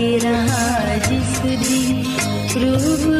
کے رہا جس دن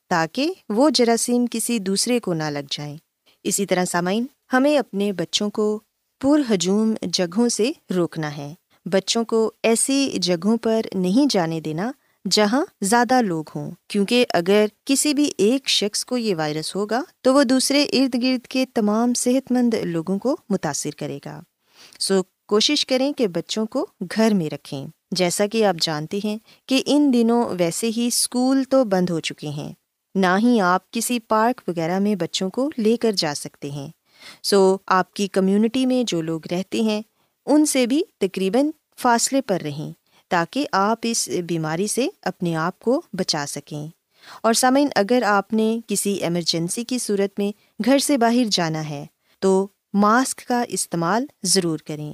تاکہ وہ جراثیم کسی دوسرے کو نہ لگ جائیں۔ اسی طرح سامعین، ہمیں اپنے بچوں کو پر ہجوم جگہوں سے روکنا ہے۔ بچوں کو ایسی جگہوں پر نہیں جانے دینا جہاں زیادہ لوگ ہوں، کیونکہ اگر کسی بھی ایک شخص کو یہ وائرس ہوگا تو وہ دوسرے ارد گرد کے تمام صحت مند لوگوں کو متاثر کرے گا۔ سو کوشش کریں کہ بچوں کو گھر میں رکھیں۔ جیسا کہ آپ جانتے ہیں کہ ان دنوں ویسے ہی اسکول تو بند ہو چکے ہیں۔ نہ ہی آپ کسی پارک وغیرہ میں بچوں کو لے کر جا سکتے ہیں۔ سو آپ کی کمیونٹی میں جو لوگ رہتے ہیں، ان سے بھی تقریباً فاصلے پر رہیں تاکہ آپ اس بیماری سے اپنے آپ کو بچا سکیں۔ اور سامعین، اگر آپ نے کسی ایمرجنسی کی صورت میں گھر سے باہر جانا ہے، تو ماسک کا استعمال ضرور کریں۔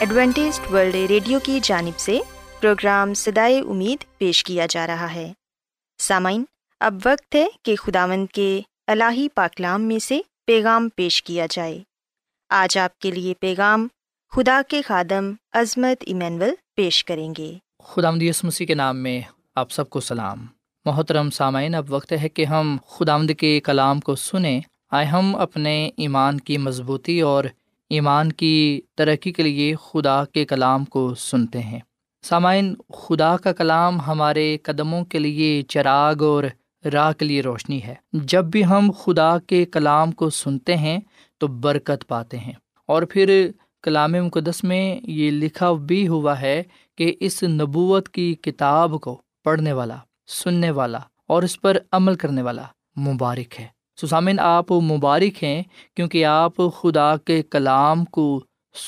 Adventist world radio کی جانب سے پروگرام سدائے امید پیش کیا جا رہا ہے۔ سامعین، اب وقت ہے کہ خداوند کے الہی پاکلام میں سے پیغام پیش کیا جائے۔ آج آپ کے لیے پیغام خدا کے خادم عظمت ایمینول پیش کریں گے۔ خدا مدیس مسیح کے نام میں آپ سب کو سلام۔ محترم سامعین، اب وقت ہے کہ ہم خدامد کے کلام کو سنیں۔ آئے ہم اپنے ایمان کی مضبوطی اور ایمان کی ترقی کے لیے خدا کے کلام کو سنتے ہیں۔ سامعین، خدا کا کلام ہمارے قدموں کے لیے چراغ اور راہ کے لیے روشنی ہے۔ جب بھی ہم خدا کے کلام کو سنتے ہیں تو برکت پاتے ہیں۔ اور پھر کلام مقدس میں یہ لکھا بھی ہوا ہے کہ اس نبوت کی کتاب کو پڑھنے والا، سننے والا اور اس پر عمل کرنے والا مبارک ہے۔ سسامن آپ مبارک ہیں کیونکہ آپ خدا کے کلام کو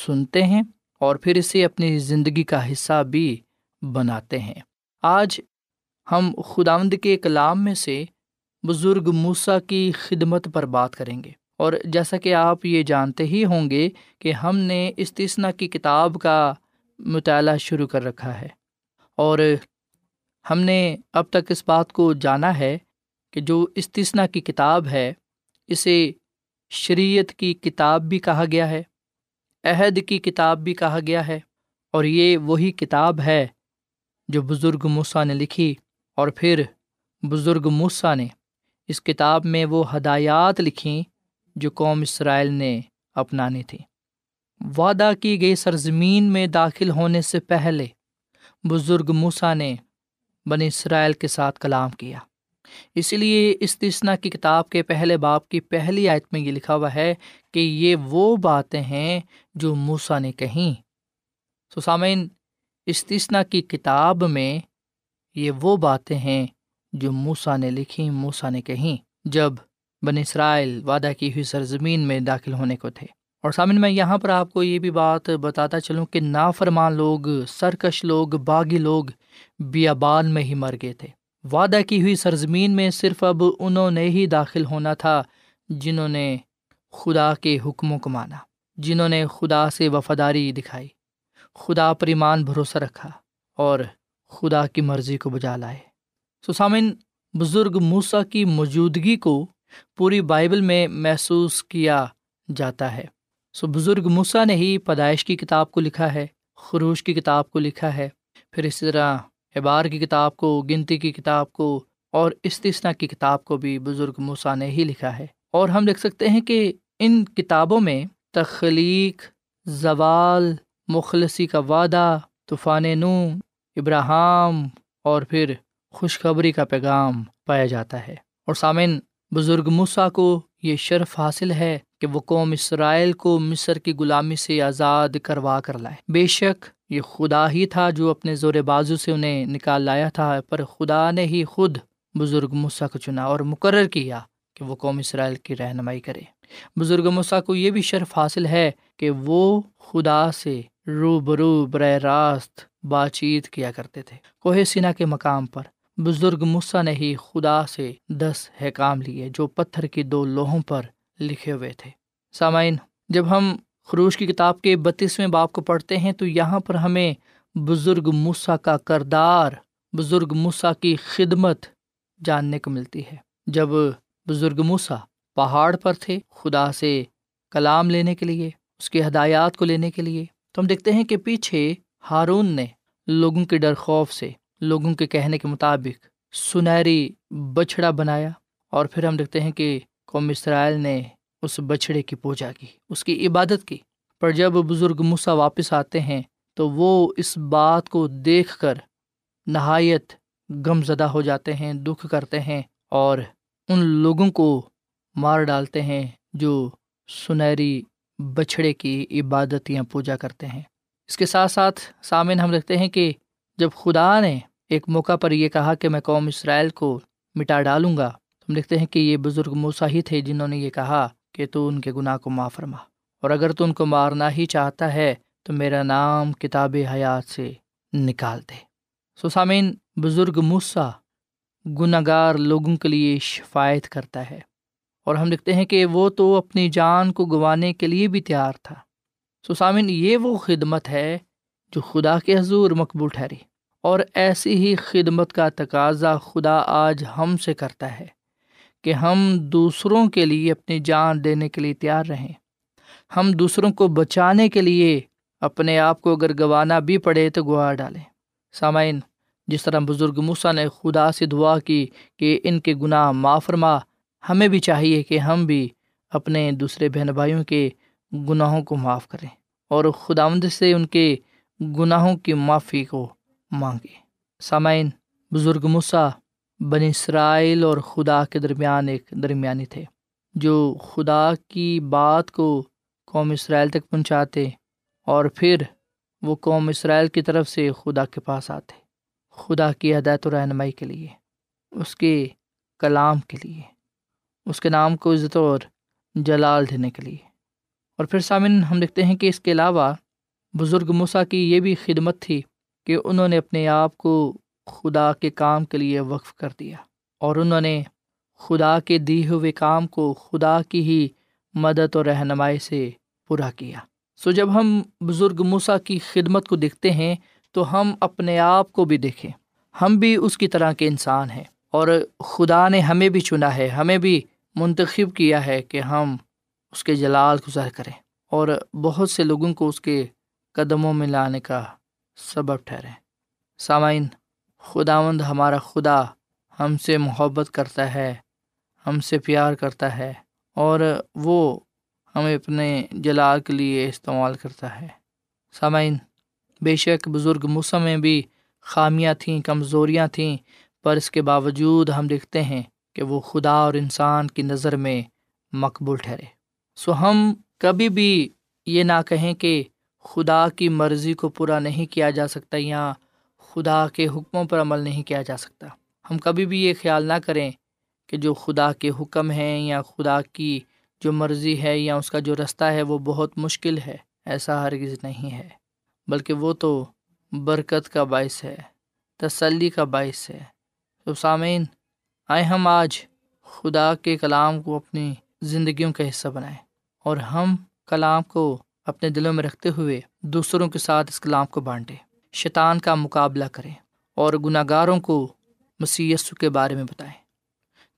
سنتے ہیں اور پھر اسے اپنی زندگی کا حصہ بھی بناتے ہیں۔ آج ہم خداوند کے کلام میں سے بزرگ موسا کی خدمت پر بات کریں گے۔ اور جیسا کہ آپ یہ جانتے ہی ہوں گے کہ ہم نے استثنا کی کتاب کا مطالعہ شروع کر رکھا ہے۔ اور ہم نے اب تک اس بات کو جانا ہے کہ جو استثنا کی کتاب ہے، اسے شریعت کی کتاب بھی کہا گیا ہے، عہد کی کتاب بھی کہا گیا ہے، اور یہ وہی کتاب ہے جو بزرگ موسیٰ نے لکھی۔ اور پھر بزرگ موسیٰ نے اس کتاب میں وہ ہدایات لکھیں جو قوم اسرائیل نے اپنانی تھیں وعدہ کی گئی سرزمین میں داخل ہونے سے پہلے بزرگ موسیٰ نے بن اسرائیل کے ساتھ کلام کیا۔ اس لیے استثنا کی کتاب کے پہلے باپ کی پہلی آیت میں یہ لکھا ہوا ہے کہ یہ وہ باتیں ہیں جو موسا نے کہیں۔ سسامین استثنا کی کتاب میں یہ وہ باتیں ہیں جو موسا نے لکھی موسا نے کہیں جب بن اسرائیل وعدہ کی ہوئی سرزمین میں داخل ہونے کو تھے۔ اور سامن میں یہاں پر آپ کو یہ بھی بات بتاتا چلوں کہ نافرمان لوگ، سرکش لوگ، باغی لوگ، بیابان میں ہی مر گئے تھے۔ وعدہ کی ہوئی سرزمین میں صرف اب انہوں نے ہی داخل ہونا تھا جنہوں نے خدا کے حکموں کو مانا، جنہوں نے خدا سے وفاداری دکھائی، خدا پر ایمان بھروسہ رکھا اور خدا کی مرضی کو بجا لائے۔ سسامن بزرگ موسا کی موجودگی کو پوری بائبل میں محسوس کیا جاتا ہے۔ سو بزرگ موسا نے ہی پیدائش کی کتاب کو لکھا ہے، خروش کی کتاب کو لکھا ہے، پھر اسی طرح احبار کی کتاب کو، گنتی کی کتاب کو اور استثنا کی کتاب کو بھی بزرگ موسا نے ہی لکھا ہے۔ اور ہم دیکھ سکتے ہیں کہ ان کتابوں میں تخلیق زوال، مخلصی کا وعدہ، طوفان نو ابراہم اور پھر خوشخبری کا پیغام پایا جاتا ہے۔ اور سامن بزرگ موسا کو یہ شرف حاصل ہے کہ وہ قوم اسرائیل کو مصر کی غلامی سے آزاد کروا کر لائے۔ بے شک یہ خدا ہی تھا جو اپنے زور بازو سے انہیں نکال لایا تھا، پر خدا نے ہی خود بزرگ مسا کو چنا اور مقرر کیا کہ وہ قوم اسرائیل کی رہنمائی کرے۔ بزرگ مسا کو یہ بھی شرف حاصل ہے کہ وہ خدا سے رو برو براہ راست بات چیت کیا کرتے تھے۔ کوہ سینا کے مقام پر بزرگ مسا نے ہی خدا سے دس حکام لیے جو پتھر کی دو لوہوں پر لکھے ہوئے تھے۔ سامعین، جب ہم خروش کی کتاب کے بتیسویں باپ کو پڑھتے ہیں، تو یہاں پر ہمیں بزرگ موسا کا کردار، بزرگ موسا کی خدمت جاننے کو ملتی ہے۔ جب بزرگ موسا پہاڑ پر تھے خدا سے کلام لینے کے لیے، اس کی ہدایات کو لینے کے لیے، تو ہم دیکھتے ہیں کہ پیچھے ہارون نے لوگوں کے ڈر خوف سے، لوگوں کے کہنے کے مطابق سنہری بچھڑا بنایا۔ اور پھر ہم دیکھتے ہیں کہ قوم اسرائیل نے اس بچھڑے کی پوجا کی، اس کی عبادت کی۔ پر جب بزرگ مسا واپس آتے ہیں، تو وہ اس بات کو دیکھ کر نہایت غم زدہ ہو جاتے ہیں، دکھ کرتے ہیں اور ان لوگوں کو مار ڈالتے ہیں جو سنہری بچھڑے کی عبادت یا پوجا کرتے ہیں۔ اس کے ساتھ ساتھ سامعین ہم رکھتے ہیں کہ جب خدا نے ایک موقع پر یہ کہا کہ میں قوم اسرائیل کو مٹا ڈالوں گا، ہم دیکھتے ہیں کہ یہ بزرگ موسا ہی تھے جنہوں نے یہ کہا۔ کہ تو ان کے گناہ کو معاف فرما۔ اور اگر تو ان کو مارنا ہی چاہتا ہے، تو میرا نام کتاب حیات سے نکال دے۔ سسامین بزرگ مسا گناہ گار لوگوں کے لیے شفایت کرتا ہے۔ اور ہم دیکھتے ہیں کہ وہ تو اپنی جان کو گنوانے کے لیے بھی تیار تھا۔ سسامن یہ وہ خدمت ہے جو خدا کے حضور مقبول ٹھہری۔ اور ایسی ہی خدمت کا تقاضا خدا آج ہم سے کرتا ہے۔ کہ ہم دوسروں کے لیے اپنی جان دینے کے لیے تیار رہیں۔ ہم دوسروں کو بچانے کے لیے اپنے آپ کو اگر گنوانا بھی پڑے تو گوا ڈالیں۔ سامعین، جس طرح بزرگ موسیٰ نے خدا سے دعا کی کہ ان کے گناہ معاف فرما، ہمیں بھی چاہیے کہ ہم بھی اپنے دوسرے بہن بھائیوں کے گناہوں کو معاف کریں اور خداوند سے ان کے گناہوں کی معافی کو مانگے سامعین، بزرگ مسا بن اسرائیل اور خدا کے درمیان ایک درمیانی تھے، جو خدا کی بات کو قوم اسرائیل تک پہنچاتے اور پھر وہ قوم اسرائیل کی طرف سے خدا کے پاس آتے، خدا کی ہدایت و رہنمائی کے لیے، اس کے کلام کے لیے، اس کے نام کو عزت اور جلال دینے کے لیے۔ اور پھر سامن ہم دیکھتے ہیں کہ اس کے علاوہ بزرگ مسا کی یہ بھی خدمت تھی کہ انہوں نے اپنے آپ کو خدا کے کام کے لیے وقف کر دیا اور انہوں نے خدا کے دی ہوئے کام کو خدا کی ہی مدد اور رہنمائی سے پورا کیا۔ سو جب ہم بزرگ موسا کی خدمت کو دیکھتے ہیں تو ہم اپنے آپ کو بھی دیکھیں۔ ہم بھی اس کی طرح کے انسان ہیں اور خدا نے ہمیں بھی چنا ہے، ہمیں بھی منتخب کیا ہے کہ ہم اس کے جلال گزار کریں اور بہت سے لوگوں کو اس کے قدموں میں لانے کا سبب ٹھہریں۔ سامعین خداوند ہمارا خدا ہم سے محبت کرتا ہے، ہم سے پیار کرتا ہے، اور وہ ہمیں اپنے جلال کے لیے استعمال کرتا ہے۔ سامعین، بے شک بزرگ موسم میں بھی خامیاں تھیں، کمزوریاں تھیں، پر اس کے باوجود ہم دیکھتے ہیں کہ وہ خدا اور انسان کی نظر میں مقبول ٹھہرے۔ سو ہم کبھی بھی یہ نہ کہیں کہ خدا کی مرضی کو پورا نہیں کیا جا سکتا یا خدا کے حکموں پر عمل نہیں کیا جا سکتا۔ ہم کبھی بھی یہ خیال نہ کریں کہ جو خدا کے حکم ہیں یا خدا کی جو مرضی ہے یا اس کا جو رستہ ہے وہ بہت مشکل ہے، ایسا ہرگز نہیں ہے۔ بلکہ وہ تو برکت کا باعث ہے، تسلی کا باعث ہے۔ تو سامعین آئے ہم آج خدا کے کلام کو اپنی زندگیوں کا حصہ بنائیں۔ اور ہم کلام کو اپنے دلوں میں رکھتے ہوئے دوسروں کے ساتھ اس کلام کو بانٹیں۔ شیطان کا مقابلہ کریں اور گناہ گاروں کو مسی کے بارے میں بتائیں،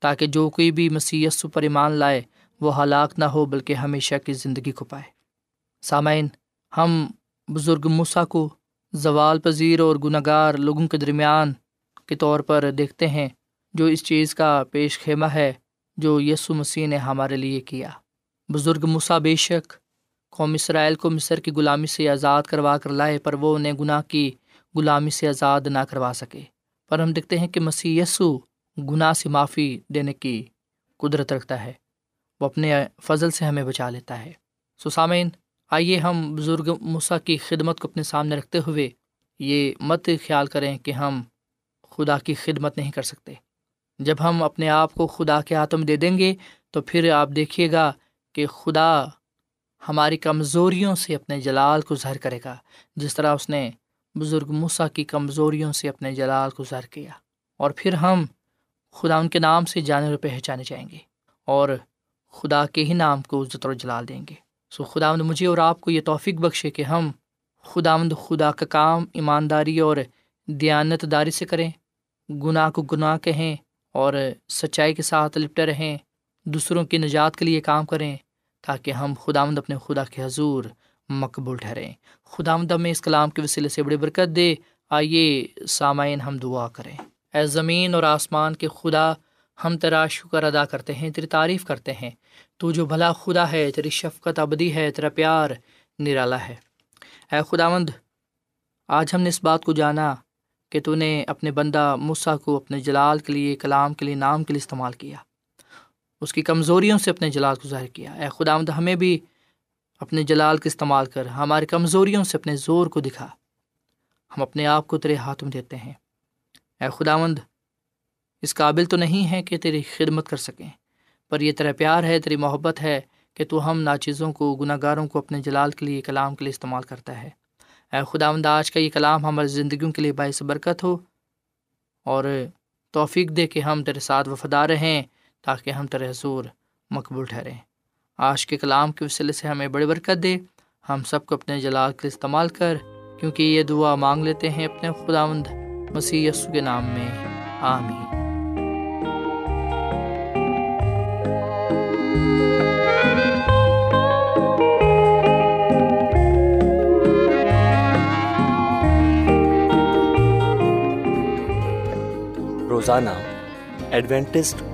تاکہ جو کوئی بھی مسی پر ایمان لائے، وہ ہلاک نہ ہو، بلکہ ہمیشہ کی زندگی کو پائے۔ سامعین، ہم بزرگ مسا کو زوال پذیر اور گناہ گار لوگوں کے درمیان کے طور پر دیکھتے ہیں، جو اس چیز کا پیش خیمہ ہے جو یسو مسیح نے ہمارے لیے کیا۔ بزرگ مسا بے شک قوم اسرائیل کو مصر کی غلامی سے آزاد کروا کر لائے، پر وہ انہیں گناہ کی غلامی سے آزاد نہ کروا سکے۔ پر ہم دیکھتے ہیں کہ مسیح یسو گناہ سے معافی دینے کی قدرت رکھتا ہے۔ وہ اپنے فضل سے ہمیں بچا لیتا ہے۔ سسامین آئیے ہم بزرگ مسا کی خدمت کو اپنے سامنے رکھتے ہوئے یہ مت خیال کریں کہ ہم خدا کی خدمت نہیں کر سکتے۔ جب ہم اپنے آپ کو خدا کے ہاتھوں میں دے دیں گے، تو پھر آپ دیکھیے گا کہ خدا ہماری کمزوریوں سے اپنے جلال کو ظاہر کرے گا، جس طرح اس نے بزرگ مسا کی کمزوریوں سے اپنے جلال کو ظاہر کیا۔ اور پھر ہم خدا ان کے نام سے جانے اور پہچانے جائیں گے اور خدا کے ہی نام کو عزت اور جلال دیں گے۔ سو خدا مجھے اور آپ کو یہ توفیق بخشے کہ ہم خدا مند خدا کا کام، ایمانداری اور دیانت داری سے کریں، گناہ کو گناہ کہیں اور سچائی کے ساتھ لپٹے رہیں، دوسروں کی نجات کے لیے کام کریں۔ تاکہ ہم خدا مند اپنے خدا کے حضور مقبول ٹھہریں۔ خدا مد ہمیں اس کلام کے وسیلے سے بڑی برکت دے۔ آئیے سامعین ہم دعا کریں۔ اے زمین اور آسمان کے خدا، ہم تیرا شکر ادا کرتے ہیں، تیری تعریف کرتے ہیں۔ تو جو بھلا خدا ہے، تیری شفقت ابدی ہے، تیرا پیار نرالا ہے۔ اے خدا مند آج ہم نے اس بات کو جانا کہ تو نے اپنے بندہ مسا کو اپنے جلال کے لیے، کلام کے لیے، نام کے لیے استعمال کیا۔ اس کی کمزوریوں سے اپنے جلال کو ظاہر کیا۔ اے خدا مد ہمیں بھی اپنے جلال کا استعمال کر، ہماری کمزوریوں سے اپنے زور کو دکھا۔ ہم اپنے آپ کو تیرے ہاتھ میں دیتے ہیں۔ اے خدا مند اس قابل تو نہیں ہے کہ تیری خدمت کر سکیں، پر یہ تیرا پیار ہے، تیری محبت ہے کہ تو ہم ناچیزوں کو گناہ گاروں کو اپنے جلال کے لیے، کلام کے لیے استعمال کرتا ہے۔ اے خدا مند آج کا یہ کلام ہماری زندگیوں کے لیے باعث برکت ہو اور توفیق دے کہ ہم تیرے ساتھ وفادار رہیں۔ تاکہ ہم تر حضور مقبول ٹھہریں۔ آج کے کلام کے وسیلے سے ہمیں بڑی برکت دے۔ ہم سب کو اپنے جلال کے استعمال کر، کیونکہ یہ دعا مانگ لیتے ہیں اپنے خدا مند مسیح یسو کے نام میں۔ آمین۔ روزانہ ایڈوینٹسٹ